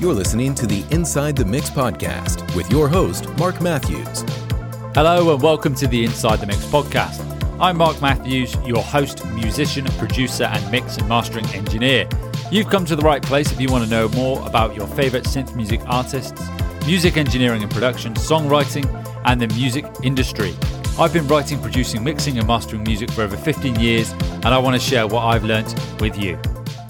You're listening to the Inside the Mix podcast with your host, Marc Matthews. Hello, and welcome to the Inside the Mix podcast. I'm Marc Matthews, your host, musician, producer, and mix and mastering engineer. You've come to the right place if you want to know more about your favorite synth music artists, music engineering and production, songwriting, and the music industry. I've been writing, producing, mixing, and mastering music for over 15 years, and I want to share what I've learnt with you.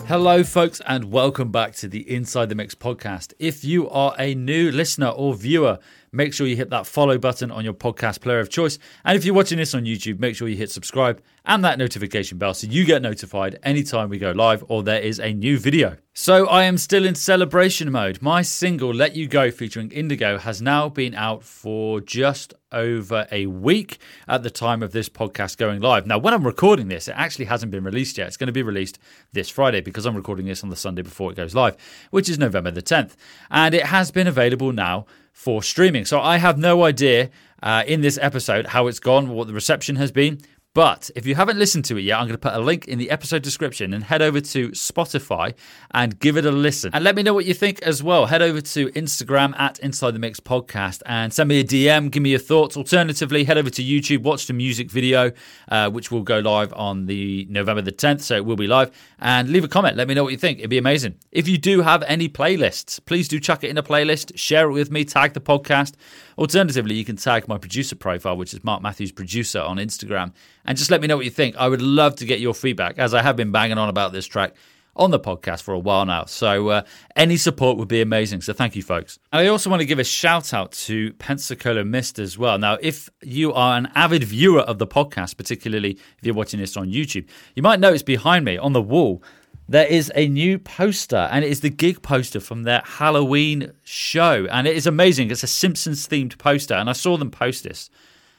Hello, folks, and welcome back to the Inside the Mix podcast. If you are a new listener or viewer, make sure you hit that follow button on your podcast player of choice. And if you're watching this on YouTube, make sure you hit subscribe and that notification bell so you get notified anytime we go live or there is a new video. So I am still in celebration mode. My single Let You Go featuring Indigo has now been out for just over a week at the time of this podcast going live. Now, when I'm recording this, it actually hasn't been released yet. It's going to be released this Friday because I'm recording this on the Sunday before it goes live, which is November the 10th. And it has been available now for streaming. So I have no idea uh, in this episode how it's gone, what the reception has been. But if you haven't listened to it yet, I'm going to put a link in the episode description and head over to Spotify and give it a listen. And let me know what you think as well. Head over to Instagram at Inside the Mix Podcast and send me a DM, give me your thoughts. Alternatively, head over to YouTube, watch the music video, uh, which will go live on the November the 10th, so it will be live. And leave a comment. Let me know what you think. It'd be amazing. If you do have any playlists, please do chuck it in a playlist, share it with me, tag the podcast. Alternatively, you can tag my producer profile, which is Marc Matthews Producer on Instagram, and just let me know what you think. I would love to get your feedback, as I have been banging on about this track on the podcast for a while now. So uh, any support would be amazing. So thank you, folks. And I also want to give a shout out to Pensacola Mist as well. Now, if you are an avid viewer of the podcast, particularly if you're watching this on YouTube, you might notice behind me on the wall there is a new poster, and it is the gig poster from their Halloween show. And it is amazing. It's a Simpsons themed poster. And I saw them post this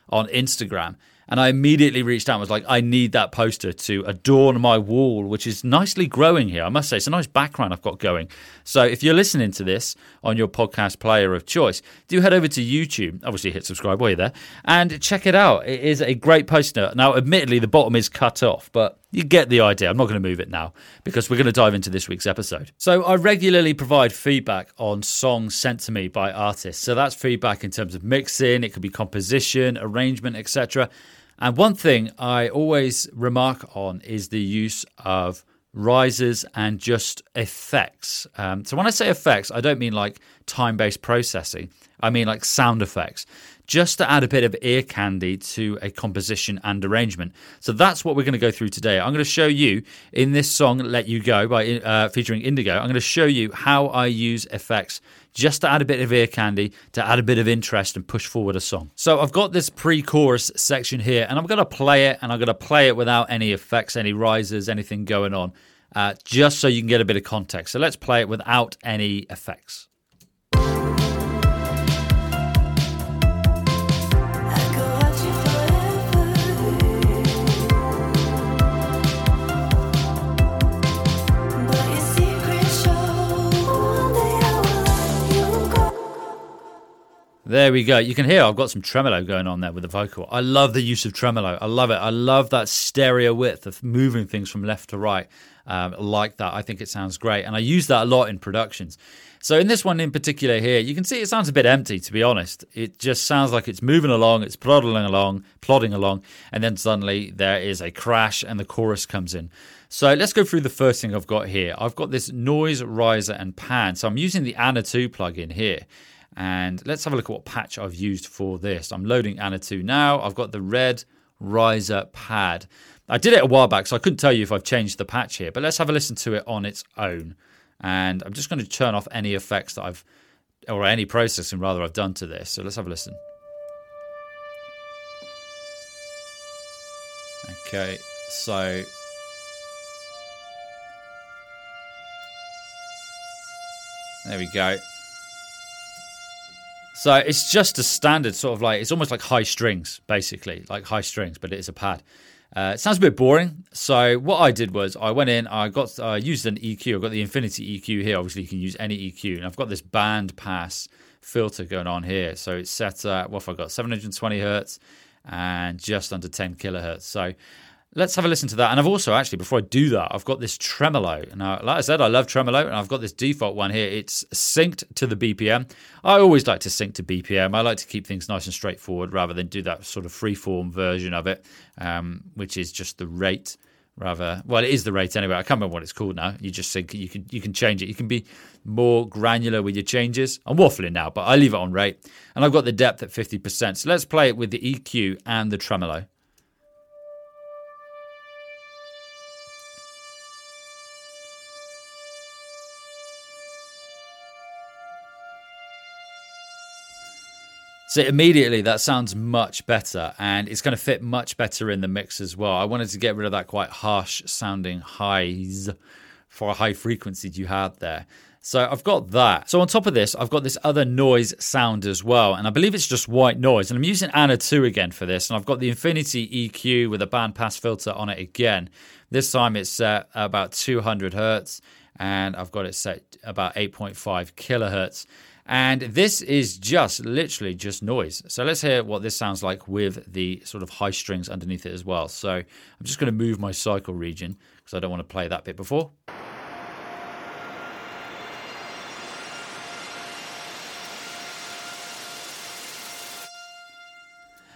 on Instagram. And I immediately reached out and was like, I need that poster to adorn my wall, which is nicely growing here. I must say, it's a nice background I've got going. So if you're listening to this on your podcast player of choice, do head over to YouTube. Obviously, hit subscribe while you're there and check it out. It is a great poster. Now, admittedly, the bottom is cut off, but you get the idea. I'm not going to move it now because we're going to dive into this week's episode. So, I regularly provide feedback on songs sent to me by artists. So, that's feedback in terms of mixing, it could be composition, arrangement, etc. And one thing I always remark on is the use of risers and just effects. Um, so when I say effects, I don't mean like time based processing, I mean like sound effects, just to add a bit of ear candy to a composition and arrangement. So that's what we're going to go through today. I'm going to show you in this song, Let You Go, by uh, featuring Indigo, I'm going to show you how I use effects just to add a bit of ear candy, to add a bit of interest and push forward a song. So I've got this pre chorus section here, and I'm going to play it, and I'm going to play it without any effects, any risers, anything going on, uh, just so you can get a bit of context. So let's play it without any effects. There we go. You can hear I've got some tremolo going on there with the vocal. I love the use of tremolo. I love it. I love that stereo width of moving things from left to right um, like that. I think it sounds great. And I use that a lot in productions. So in this one in particular here, you can see it sounds a bit empty, to be honest. It just sounds like it's moving along, it's plodding along, plodding along, and then suddenly there is a crash and the chorus comes in. So let's go through the first thing I've got here. I've got this noise riser and pad. So I'm using the ANA 2 plugin here. And let's have a look at what patch I've used for this. I'm loading ANA 2 now. I've got the red riser pad. I did it a while back, so I couldn't tell you if I've changed the patch here, but let's have a listen to it on its own. And I'm just going to turn off any effects that I've, or any processing rather, I've done to this. So let's have a listen. Okay, so there we go. So it's just a standard sort of like it's almost like high strings, basically, like high strings, but it is a pad. Uh, it sounds a bit boring. So what I did was I went in, I got I used an EQ. I've got the Infinity EQ here. Obviously, you can use any EQ, and I've got this band pass filter going on here. So it's set at what have I got? 720 hertz and just under 10 kilohertz. So let's have a listen to that. And I've also actually, before I do that, I've got this tremolo. Now, like I said, I love tremolo, and I've got this default one here. It's synced to the BPM. I always like to sync to BPM. I like to keep things nice and straightforward rather than do that sort of freeform version of it, um, which is just the rate. Rather, well, it is the rate anyway. I can't remember what it's called now. You just sync. You can you can change it. You can be more granular with your changes. I'm waffling now, but I leave it on rate, and I've got the depth at 50%. So let's play it with the EQ and the tremolo. So immediately that sounds much better and it's going to fit much better in the mix as well. I wanted to get rid of that quite harsh sounding highs for a high frequency you had there. So I've got that. So on top of this, I've got this other noise sound as well. And I believe it's just white noise. And I'm using ANA 2 again for this. And I've got the Infinity EQ with a bandpass filter on it again. This time it's set about 200 hertz and I've got it set about 8.5 kilohertz. And this is just literally just noise. So let's hear what this sounds like with the sort of high strings underneath it as well. So I'm just going to move my cycle region because I don't want to play that bit before.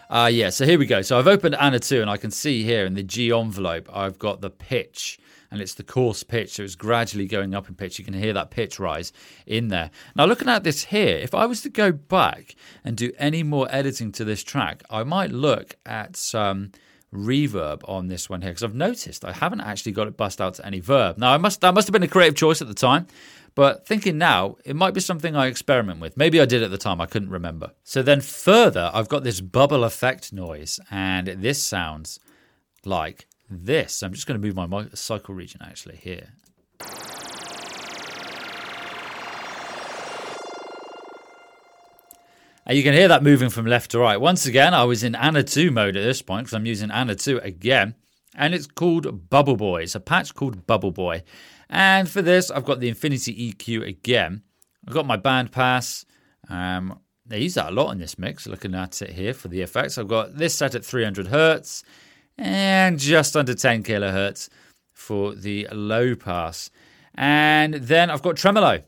Uh, yeah, so here we go. So I've opened ANA 2 and I can see here in the G envelope, I've got the pitch and it's the coarse pitch. So it's gradually going up in pitch. You can hear that pitch rise in there. Now, looking at this here, if I was to go back and do any more editing to this track, I might look at some reverb on this one here because I've noticed I haven't actually got it bust out to any verb. Now, I must that must have been a creative choice at the time. But thinking now, it might be something I experiment with. Maybe I did at the time, I couldn't remember. So then further, I've got this bubble effect noise, and this sounds like this. I'm just going to move my cycle region actually here. And you can hear that moving from left to right. Once again, I was in ANA 2 mode at this point because I'm using ANA 2 again. And it's called Bubble Boy. It's a patch called Bubble Boy. And for this, I've got the Infinity EQ again. I've got my band pass. Um, they use that a lot in this mix, looking at it here for the effects. I've got this set at 300 hertz and just under 10 kilohertz for the low pass. And then I've got tremolo.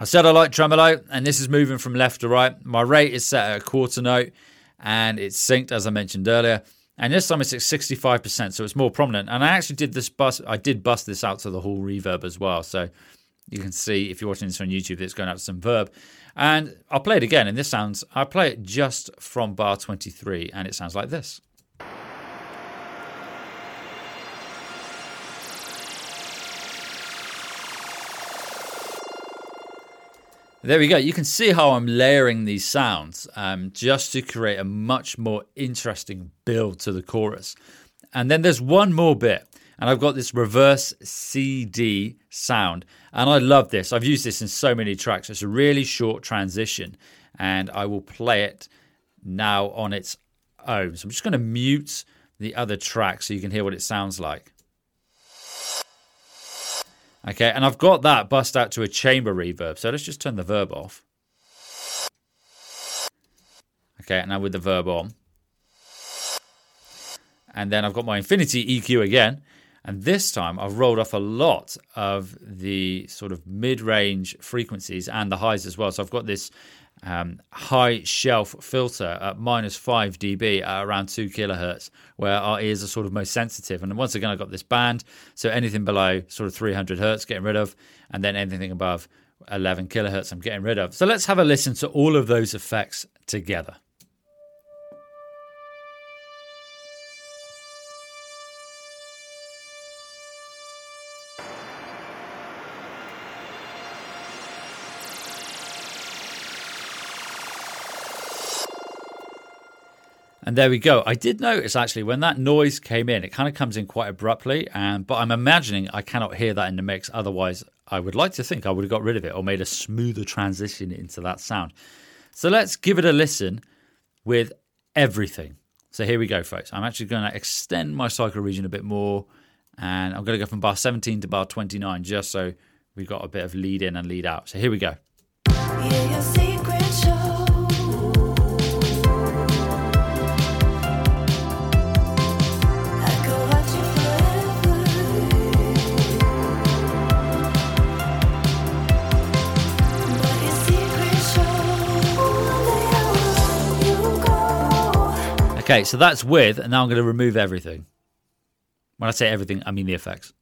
I said I like tremolo, and this is moving from left to right. My rate is set at a quarter note, and it's synced as I mentioned earlier. And this time it's at 65%, so it's more prominent. And I actually did this bus, I did bust this out to the whole reverb as well. So you can see if you're watching this on YouTube, it's going out to some verb. And I'll play it again, and this sounds, I play it just from bar 23, and it sounds like this. There we go. You can see how I'm layering these sounds um, just to create a much more interesting build to the chorus. And then there's one more bit, and I've got this reverse CD sound. And I love this. I've used this in so many tracks. It's a really short transition, and I will play it now on its own. So I'm just going to mute the other track so you can hear what it sounds like. Okay, and I've got that bust out to a chamber reverb. So let's just turn the verb off. Okay, now with the verb on. And then I've got my Infinity EQ again. And this time I've rolled off a lot of the sort of mid range frequencies and the highs as well. So I've got this um, high shelf filter at minus 5 dB at around 2 kilohertz, where our ears are sort of most sensitive. And once again, I've got this band, so anything below sort of 300 hertz, getting rid of, and then anything above 11 kilohertz, I'm getting rid of. So let's have a listen to all of those effects together. And there we go. I did notice actually when that noise came in, it kind of comes in quite abruptly. And but I'm imagining I cannot hear that in the mix. Otherwise, I would like to think I would have got rid of it or made a smoother transition into that sound. So let's give it a listen with everything. So here we go, folks. I'm actually going to extend my cycle region a bit more, and I'm going to go from bar 17 to bar 29, just so we've got a bit of lead in and lead out. So here we go. Okay, so that's with, and now I'm going to remove everything. When I say everything, I mean the effects.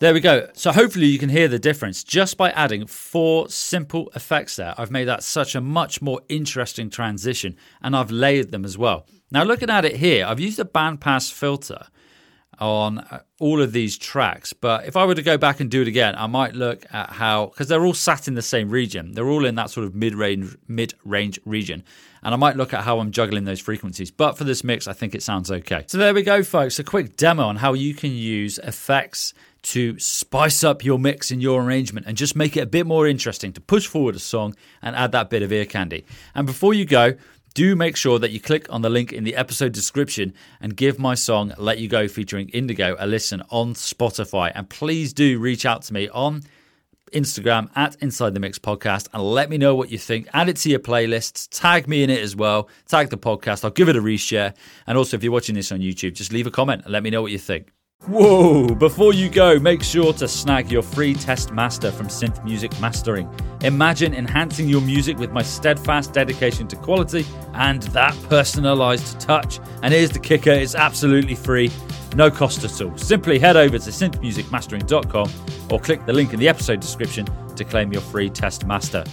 There we go. So hopefully you can hear the difference just by adding four simple effects there. I've made that such a much more interesting transition and I've layered them as well. Now looking at it here, I've used a bandpass filter on uh, all of these tracks, but if I were to go back and do it again, I might look at how because they're all sat in the same region. They're all in that sort of mid-range mid-range region. And I might look at how I'm juggling those frequencies. But for this mix, I think it sounds okay. So there we go, folks. A quick demo on how you can use effects to spice up your mix and your arrangement and just make it a bit more interesting to push forward a song and add that bit of ear candy. And before you go, do make sure that you click on the link in the episode description and give my song Let You Go featuring Indigo a listen on Spotify. And please do reach out to me on Instagram at Inside the Mix Podcast and let me know what you think. Add it to your playlists, tag me in it as well, tag the podcast. I'll give it a reshare. And also, if you're watching this on YouTube, just leave a comment and let me know what you think. Whoa! Before you go, make sure to snag your free test master from Synth Music Mastering. Imagine enhancing your music with my steadfast dedication to quality and that personalized touch. And here's the kicker it's absolutely free, no cost at all. Simply head over to synthmusicmastering.com or click the link in the episode description to claim your free test master.